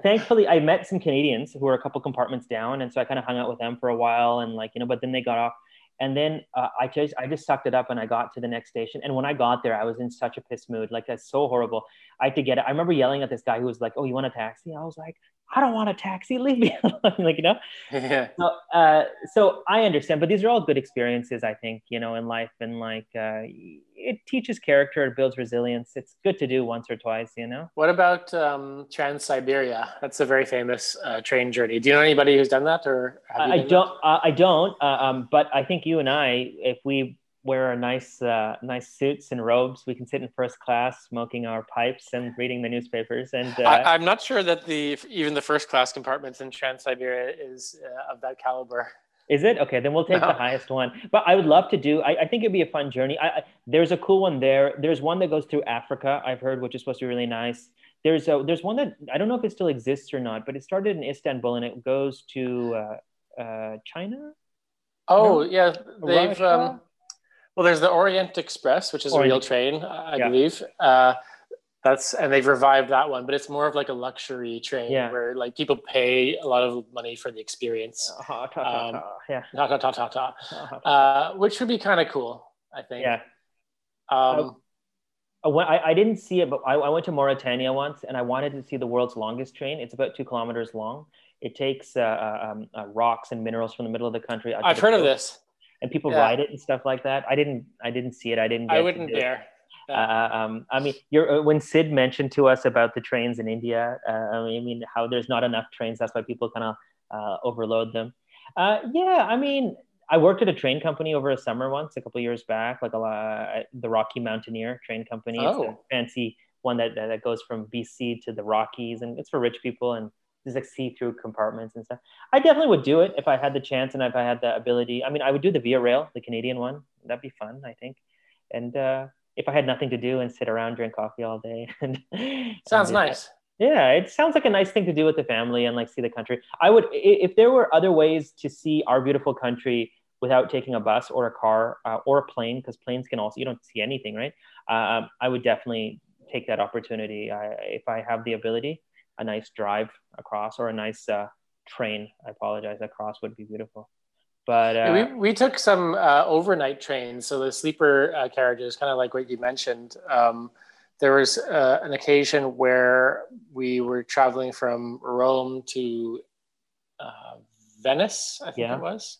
Thankfully, I met some Canadians who were a couple compartments down, and so I kind of hung out with them for a while, and like you know, but then they got off and then uh, I just I just sucked it up and I got to the next station. And when I got there, I was in such a piss mood. Like that's so horrible. I had to get it. I remember yelling at this guy who was like, "Oh, you want a taxi?" I was like, I don't want a taxi. Leave me alone. like, you know? Yeah. So, uh, so I understand, but these are all good experiences, I think, you know, in life. And like, uh, it teaches character, it builds resilience. It's good to do once or twice, you know? What about um, Trans Siberia? That's a very famous uh, train journey. Do you know anybody who's done that or? I don't, uh, I don't, uh, um, but I think you and I, if we wear our nice uh, nice suits and robes. We can sit in first class, smoking our pipes and reading the newspapers. And uh, I, am not sure that the even the first class compartments in Trans Siberia is uh, of that caliber. Is it okay? Then we'll take no. the highest one. But I would love to do. I, I think it'd be a fun journey. I, I, there's a cool one there. There's one that goes through Africa. I've heard, which is supposed to be really nice. There's a there's one that I don't know if it still exists or not, but it started in Istanbul and it goes to uh, uh, China. Oh no? yeah, they've. Um, well, there's the Orient Express, which is Orient. a real train, I yeah. believe. Uh, that's and they've revived that one, but it's more of like a luxury train yeah. where like people pay a lot of money for the experience. Uh, ta, ta, um, ta, yeah. Ta, ta, ta, ta, ta. Uh, which would be kind of cool, I think. Yeah. Um, I, I, I didn't see it, but I, I went to Mauritania once and I wanted to see the world's longest train. It's about two kilometers long. It takes uh, uh um, uh, rocks and minerals from the middle of the country. I've heard of this and people yeah. ride it and stuff like that. I didn't I didn't see it. I didn't. I wouldn't dare. Uh, um, I mean, you're uh, when Sid mentioned to us about the trains in India, uh, I mean, how there's not enough trains. That's why people kind of uh, overload them. Uh, yeah, I mean, I worked at a train company over a summer once, a couple years back, like a, uh, the Rocky Mountaineer train company. It's a oh. fancy one that, that goes from BC to the Rockies, and it's for rich people. And there's like see-through compartments and stuff. I definitely would do it if I had the chance and if I had the ability. I mean, I would do the Via Rail, the Canadian one. That'd be fun, I think. And uh, if I had nothing to do and sit around, drink coffee all day. and sounds and nice. Yeah, it sounds like a nice thing to do with the family and like see the country. I would, if there were other ways to see our beautiful country without taking a bus or a car uh, or a plane, because planes can also you don't see anything, right? Um, I would definitely take that opportunity I, if I have the ability a nice drive across or a nice uh, train. I apologize. Across would be beautiful. But uh, we, we took some uh, overnight trains. So the sleeper uh, carriages, kind of like what you mentioned. Um, there was uh, an occasion where we were traveling from Rome to uh, Venice, I think yeah. it was.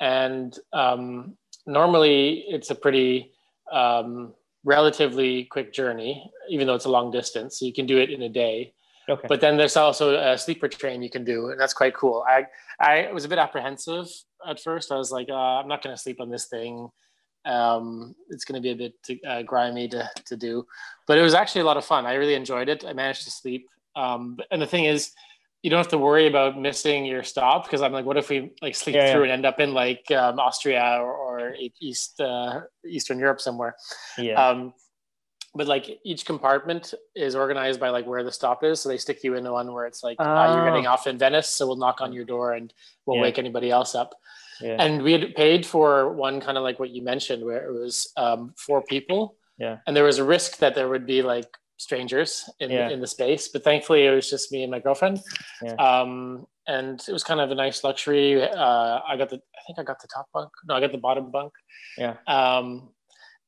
And um, normally it's a pretty um, relatively quick journey, even though it's a long distance. So you can do it in a day. Okay. But then there's also a sleeper train you can do, and that's quite cool. I I was a bit apprehensive at first. I was like, uh, I'm not going to sleep on this thing. Um, it's going to be a bit uh, grimy to to do, but it was actually a lot of fun. I really enjoyed it. I managed to sleep. Um, and the thing is, you don't have to worry about missing your stop because I'm like, what if we like sleep yeah, through yeah. and end up in like um, Austria or, or East uh, Eastern Europe somewhere? Yeah. Um, but like each compartment is organized by like where the stop is so they stick you in the one where it's like oh. uh, you're getting oh. off in venice so we'll knock on your door and we'll yeah. wake anybody else up yeah. and we had paid for one kind of like what you mentioned where it was um, four people yeah and there was a risk that there would be like strangers in, yeah. in the space but thankfully it was just me and my girlfriend yeah. um, and it was kind of a nice luxury uh, i got the i think i got the top bunk no i got the bottom bunk yeah um,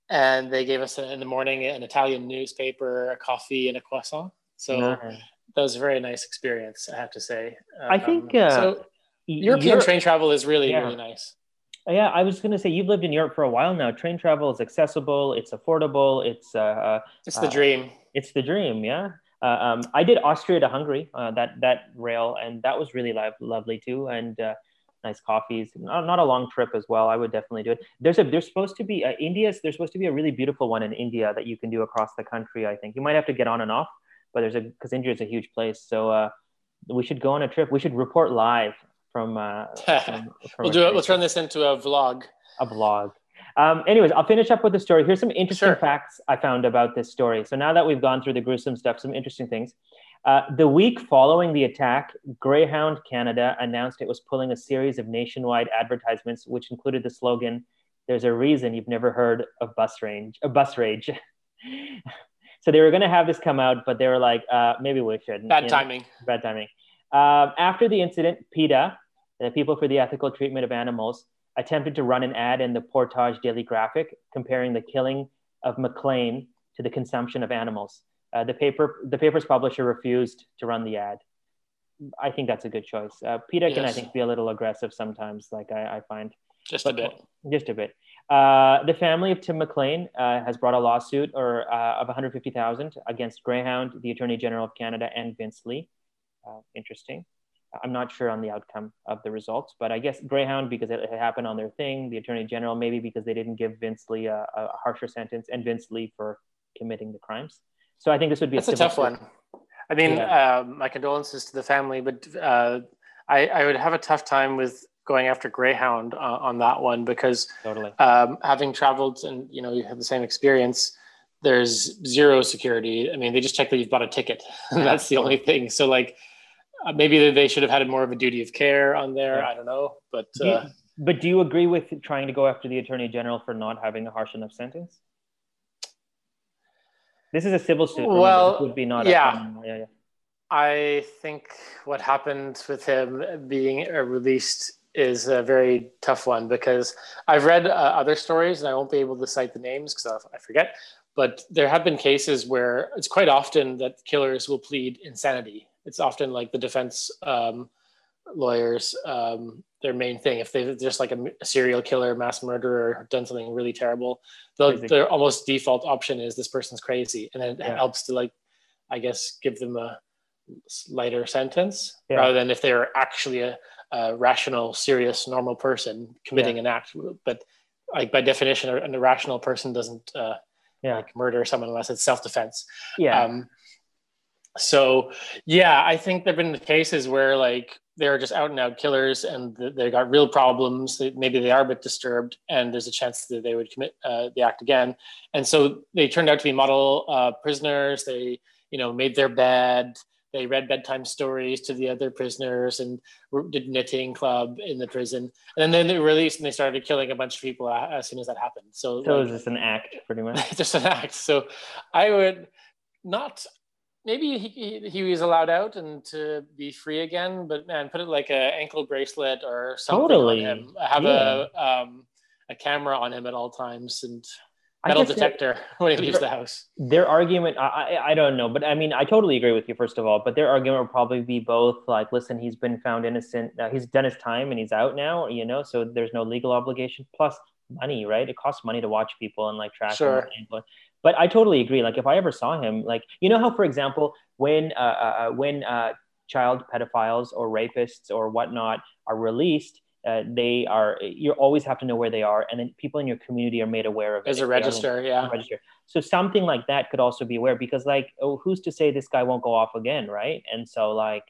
and they gave us in the morning an Italian newspaper, a coffee, and a croissant. So nice. that was a very nice experience, I have to say. I think um, uh, so. European train travel is really yeah. really nice. Yeah, I was going to say you've lived in Europe for a while now. Train travel is accessible, it's affordable, it's uh, uh it's the dream. It's the dream, yeah. Uh, um, I did Austria to Hungary, uh, that that rail, and that was really lovely too. And uh, nice coffees. Not, not, a long trip as well. I would definitely do it. There's a there's supposed to be uh, India's there's supposed to be a really beautiful one in India that you can do across the country. I think you might have to get on and off, but there's a because India is a huge place. So uh, we should go on a trip. We should report live from. Uh, from, from we'll do it. We'll turn this into a vlog. A vlog. Um, anyways, I'll finish up with the story. Here's some interesting sure. facts I found about this story. So now that we've gone through the gruesome stuff, some interesting things. Uh, the week following the attack, Greyhound Canada announced it was pulling a series of nationwide advertisements, which included the slogan, "There's a reason you've never heard of bus range, a bus rage." so they were going to have this come out, but they were like, uh, "Maybe we shouldn't." Bad timing. Know? Bad timing. Um, after the incident, PETA, the People for the Ethical Treatment of Animals, attempted to run an ad in the Portage Daily Graphic comparing the killing of McLean to the consumption of animals. Uh, the paper, the paper's publisher refused to run the ad. I think that's a good choice. Uh, PETA yes. can, I think, be a little aggressive sometimes. Like I, I find, just but, a bit, just a bit. Uh, the family of Tim McLean uh, has brought a lawsuit or uh, of 150,000 against Greyhound, the Attorney General of Canada, and Vince Li. Uh, interesting. I'm not sure on the outcome of the results, but I guess Greyhound because it happened on their thing. The Attorney General maybe because they didn't give Vince Li a, a harsher sentence, and Vince Li for committing the crimes. So I think this would be That's a, a tough one. I mean, yeah. uh, my condolences to the family, but uh, I, I, would have a tough time with going after Greyhound uh, on that one because totally. um, having traveled and you know you have the same experience, there's zero security. I mean, they just check that you've bought a ticket. That's the only thing. So like, uh, maybe they should have had more of a duty of care on there. Yeah. I don't know, but. Do you, uh, but do you agree with trying to go after the attorney general for not having a harsh enough sentence? This is a civil suit. Well, would be not. Yeah. yeah, yeah. I think what happened with him being released is a very tough one because I've read uh, other stories and I won't be able to cite the names because I forget. But there have been cases where it's quite often that killers will plead insanity. It's often like the defense um, lawyers um, their main thing. If they're just like a, a, serial killer, mass murderer, done something really terrible, their almost default option is this person's crazy, and then it yeah. helps to like, I guess, give them a lighter sentence yeah. rather than if they're actually a, a, rational, serious, normal person committing yeah. an act. But like by definition, an irrational person doesn't uh, yeah. like murder someone unless it's self defense. Yeah. Um, so yeah, I think there've been cases where like they're just out and out killers and they got real problems. Maybe they are a bit disturbed, and there's a chance that they would commit uh, the act again. And so they turned out to be model uh, prisoners. They, you know, made their bed. They read bedtime stories to the other prisoners and did knitting club in the prison. And then they released and they started killing a bunch of people as soon as that happened. So, so like, it was just an act, pretty much. just an act. So I would not maybe he, he was allowed out and to be free again, but man, put it like a ankle bracelet or something totally. on him. Have yeah. a um, a camera on him at all times and metal detector when he leaves the house. Their argument, I, I don't know, but I mean, I totally agree with you. First of all, but their argument will probably be both like, listen, he's been found innocent. Uh, he's done his time and he's out now. You know, so there's no legal obligation. Plus money, right? It costs money to watch people and like track sure. them but I totally agree. Like if I ever saw him, like you know how, for example, when uh, uh, uh, when uh, child pedophiles or rapists or whatnot are released, uh, they are you always have to know where they are, and then people in your community are made aware of it. As a register, yeah. Register. So something like that could also be aware because, like, oh, who's to say this guy won't go off again, right? And so, like,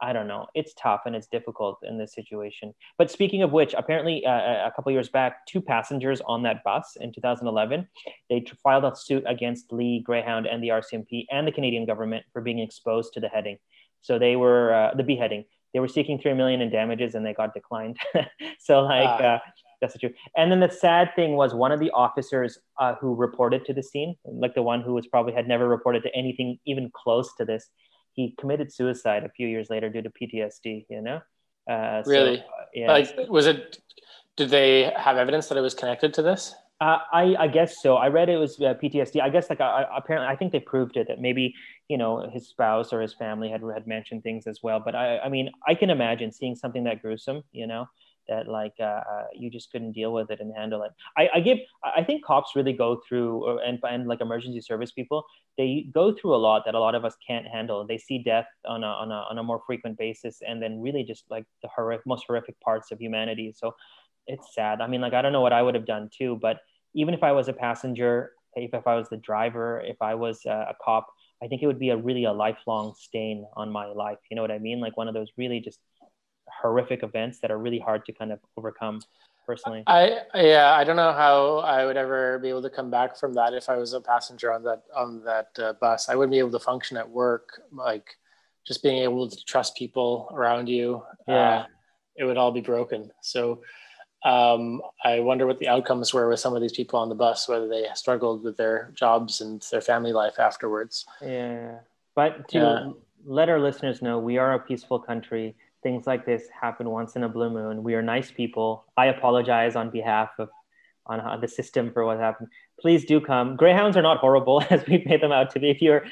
I don't know. It's tough and it's difficult in this situation. But speaking of which, apparently uh, uh a couple years back, two passengers on that bus in 2011, they filed a suit against Li Greyhound and the RCMP and the Canadian government for being exposed to the heading. So they were uh, the beheading. They were seeking three million in damages and they got declined. so like ah. uh, that's the truth. And then the sad thing was one of the officers uh, who reported to the scene, like the one who was probably had never reported to anything even close to this he committed suicide a few years later due to PTSD. You know. Uh, really? So, uh, yeah. Like, was it? Did they have evidence that it was connected to this? Uh, I, I guess so. I read it was uh, PTSD. I guess like uh, apparently, I think they proved it that maybe you know his spouse or his family had had mentioned things as well. But I, I mean, I can imagine seeing something that gruesome, you know, that like uh, uh, you just couldn't deal with it and handle it. I, I give I think cops really go through or, and and like emergency service people they go through a lot that a lot of us can't handle. They see death on a on a on a more frequent basis and then really just like the horrific most horrific parts of humanity. So it's sad. I mean like I don't know what I would have done too, but even if I was a passenger, if, if I was the driver, if I was a, a cop, I think it would be a really a lifelong stain on my life. You know what I mean? Like one of those really just horrific events that are really hard to kind of overcome personally. I yeah, I don't know how I would ever be able to come back from that if I was a passenger on that on that uh, bus. I wouldn't be able to function at work, like just being able to trust people around you. Yeah, uh, it would all be broken. So um, I wonder what the outcomes were with some of these people on the bus, whether they struggled with their jobs and their family life afterwards. Yeah, but to yeah. let our listeners know, we are a peaceful country things like this happen once in a blue moon. We are nice people. I apologize on behalf of on uh, the system for what happened. Please do come. Greyhounds are not horrible as we've made them out to be. If you're,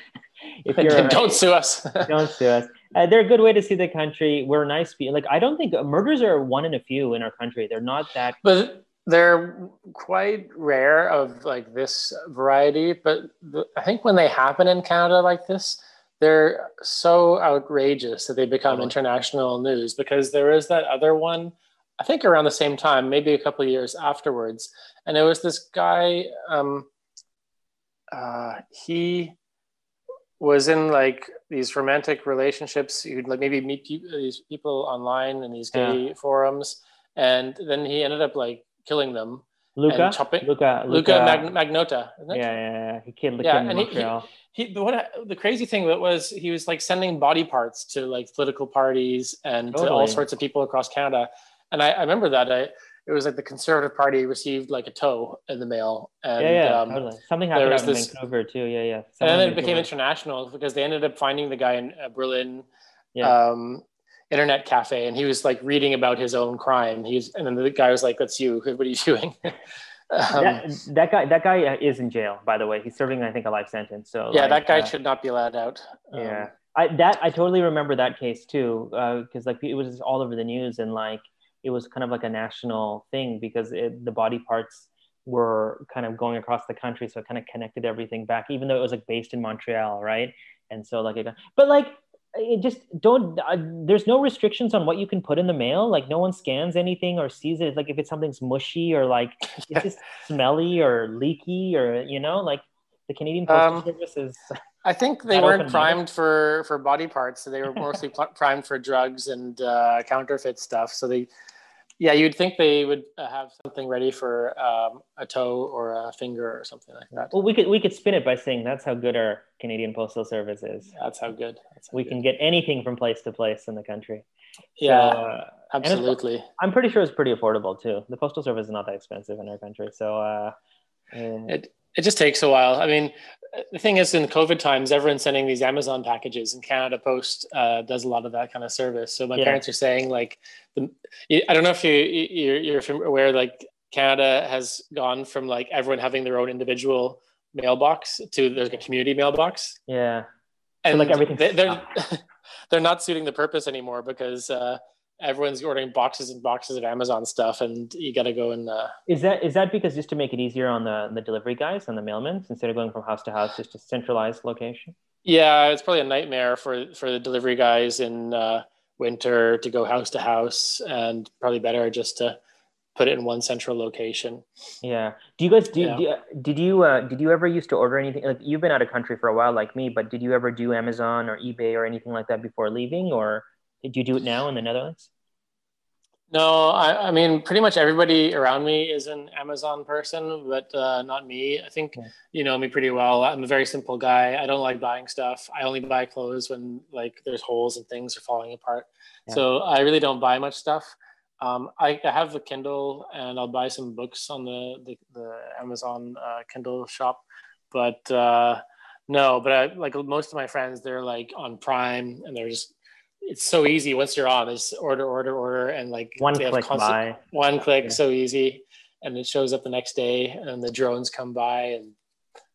if you're, don't sue us. don't sue us. Uh, they're a good way to see the country. We're nice people. Like I don't think murders are one in a few in our country. They're not that. But they're quite rare of like this variety. But the, I think when they happen in Canada like this, they're so outrageous that they become international news because there is that other one i think around the same time maybe a couple years afterwards. And it was this guy um, uh, he was in like these romantic relationships. You'd like maybe meet these people online in these gay yeah. forums. And then he ended up like killing them Luca, chopping, Luca, Luca, Mag- Magnotta. Yeah, yeah, yeah, he killed, yeah, and Montreal. He, he what the crazy thing was he was like sending body parts to like political parties and totally. to all sorts of people across Canada. And I, I remember that I it was like the Conservative Party received like a toe in the mail. And, yeah, yeah, um, totally. Something happened out in this, Vancouver too. Yeah, yeah. Something and then it became international because they ended up finding the guy in uh, Berlin. Yeah. Um, internet cafe and he was like reading about his own crime he's and then the guy was like that's you what are you doing Um, that, that, guy, that guy uh, is in jail, by the way. He's serving, I think, a life sentence. So yeah, like, that guy uh, should not be allowed out. Um, yeah, I that I totally remember that case too, because uh, like it was all over the news and like it was kind of like a national thing because it, the body parts were kind of going across the country, so it kind of connected everything back, even though it was like based in Montreal, right? And so like, it, but like it just don't uh, there's no restrictions on what you can put in the mail. Like no one scans anything or sees it. Like if it's something's mushy or like it's just smelly or leaky or you know like the canadian postal um, service is i think they weren't primed for for body parts. So they were mostly primed for drugs and uh, counterfeit stuff. So they yeah, you'd think they would uh, have something ready for um, a toe or a finger or something like that. Well, we could we could spin it by saying that's how good our Canadian Postal Service is. That's how good. That's how we good. can get anything from place to place in the country. Yeah, so, uh, absolutely. I'm pretty sure it's pretty affordable too. The postal service is not that expensive in our country, so uh, it it just takes a while. I mean, the thing is, in COVID times, everyone's sending these Amazon packages, and Canada Post uh, does a lot of that kind of service. So my yeah. parents are saying, like, the, I don't know if you you're, you're aware, like Canada has gone from like everyone having their own individual mailbox to there's like a community mailbox. Yeah, and so like everything they, they're they're not suiting the purpose anymore because uh, everyone's ordering boxes and boxes of Amazon stuff, and you got to go and. Uh, is that is that because just to make it easier on the the delivery guys and the mailmen instead of going from house to house, just a centralized location? Yeah, it's probably a nightmare for for the delivery guys in uh, winter to go house to house, and probably better just to put it in one central location. Yeah. Do you guys do? Yeah. do did you uh, did you ever used to order anything? Like you've been out of country for a while, like me, but did you ever do Amazon or eBay or anything like that before leaving, or? Did you do it now in the Netherlands? No, I, I mean, pretty much everybody around me is an Amazon person, but uh, not me. I think yeah. you know me pretty well. I'm a very simple guy. I don't like buying stuff. I only buy clothes when like there's holes and things are falling apart. Yeah. So I really don't buy much stuff. Um, I, I, have a Kindle and I'll buy some books on the the, the Amazon uh, Kindle shop, but uh, no. But I, like most of my friends, they're like on Prime and they're just it's so easy once you're on. It's order, order, order, and like one click constant, buy. One click, yeah. so easy, and it shows up the next day, and the drones come by and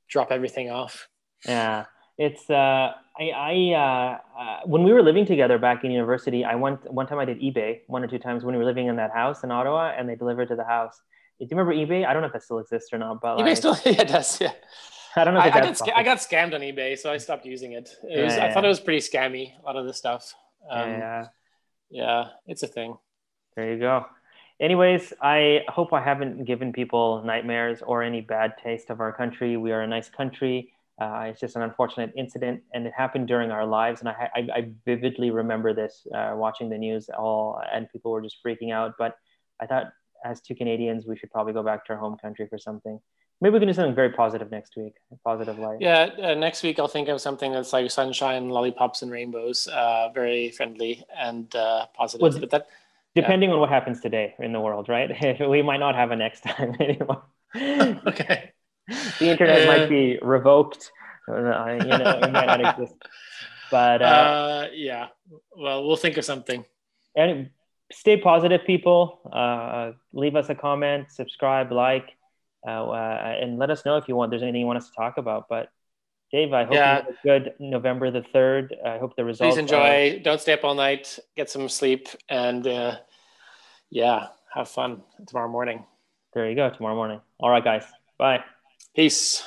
drop everything off. Yeah, it's uh, I, I uh, uh, when we were living together back in university, I went one time I did eBay one or two times when we were living in that house in Ottawa, and they delivered to the house. Do you remember eBay? I don't know if that still exists or not, but eBay like, still yeah, it does. Yeah, I don't know. I, I, got, I got scammed on eBay, so I stopped using it. it yeah, was, yeah. I thought it was pretty scammy. A lot of the stuff. Um, yeah, yeah, it's a thing. There you go. Anyways, I hope I haven't given people nightmares or any bad taste of our country. We are a nice country. Uh, it's just an unfortunate incident, and it happened during our lives. And I, I, I vividly remember this uh, watching the news, all and people were just freaking out. But I thought, as two Canadians, we should probably go back to our home country for something. Maybe we can do something very positive next week. Positive light. Yeah, uh, next week I'll think of something that's like sunshine, lollipops, and rainbows. Uh, very friendly and uh, positive. Well, but that depending yeah. on what happens today in the world, right? we might not have a next time anymore. okay. The internet uh, might be revoked. Uh, you know, it might not exist. But uh, uh, yeah, well, we'll think of something. And stay positive, people. Uh, leave us a comment, subscribe, like, uh, and let us know if you want. There's anything you want us to talk about. But Dave, I hope yeah. you have a good November the 3rd. I hope the results. Please enjoy. Are... Don't stay up all night. Get some sleep. And uh, yeah, have fun tomorrow morning. There you go. Tomorrow morning. All right, guys. Bye. Peace.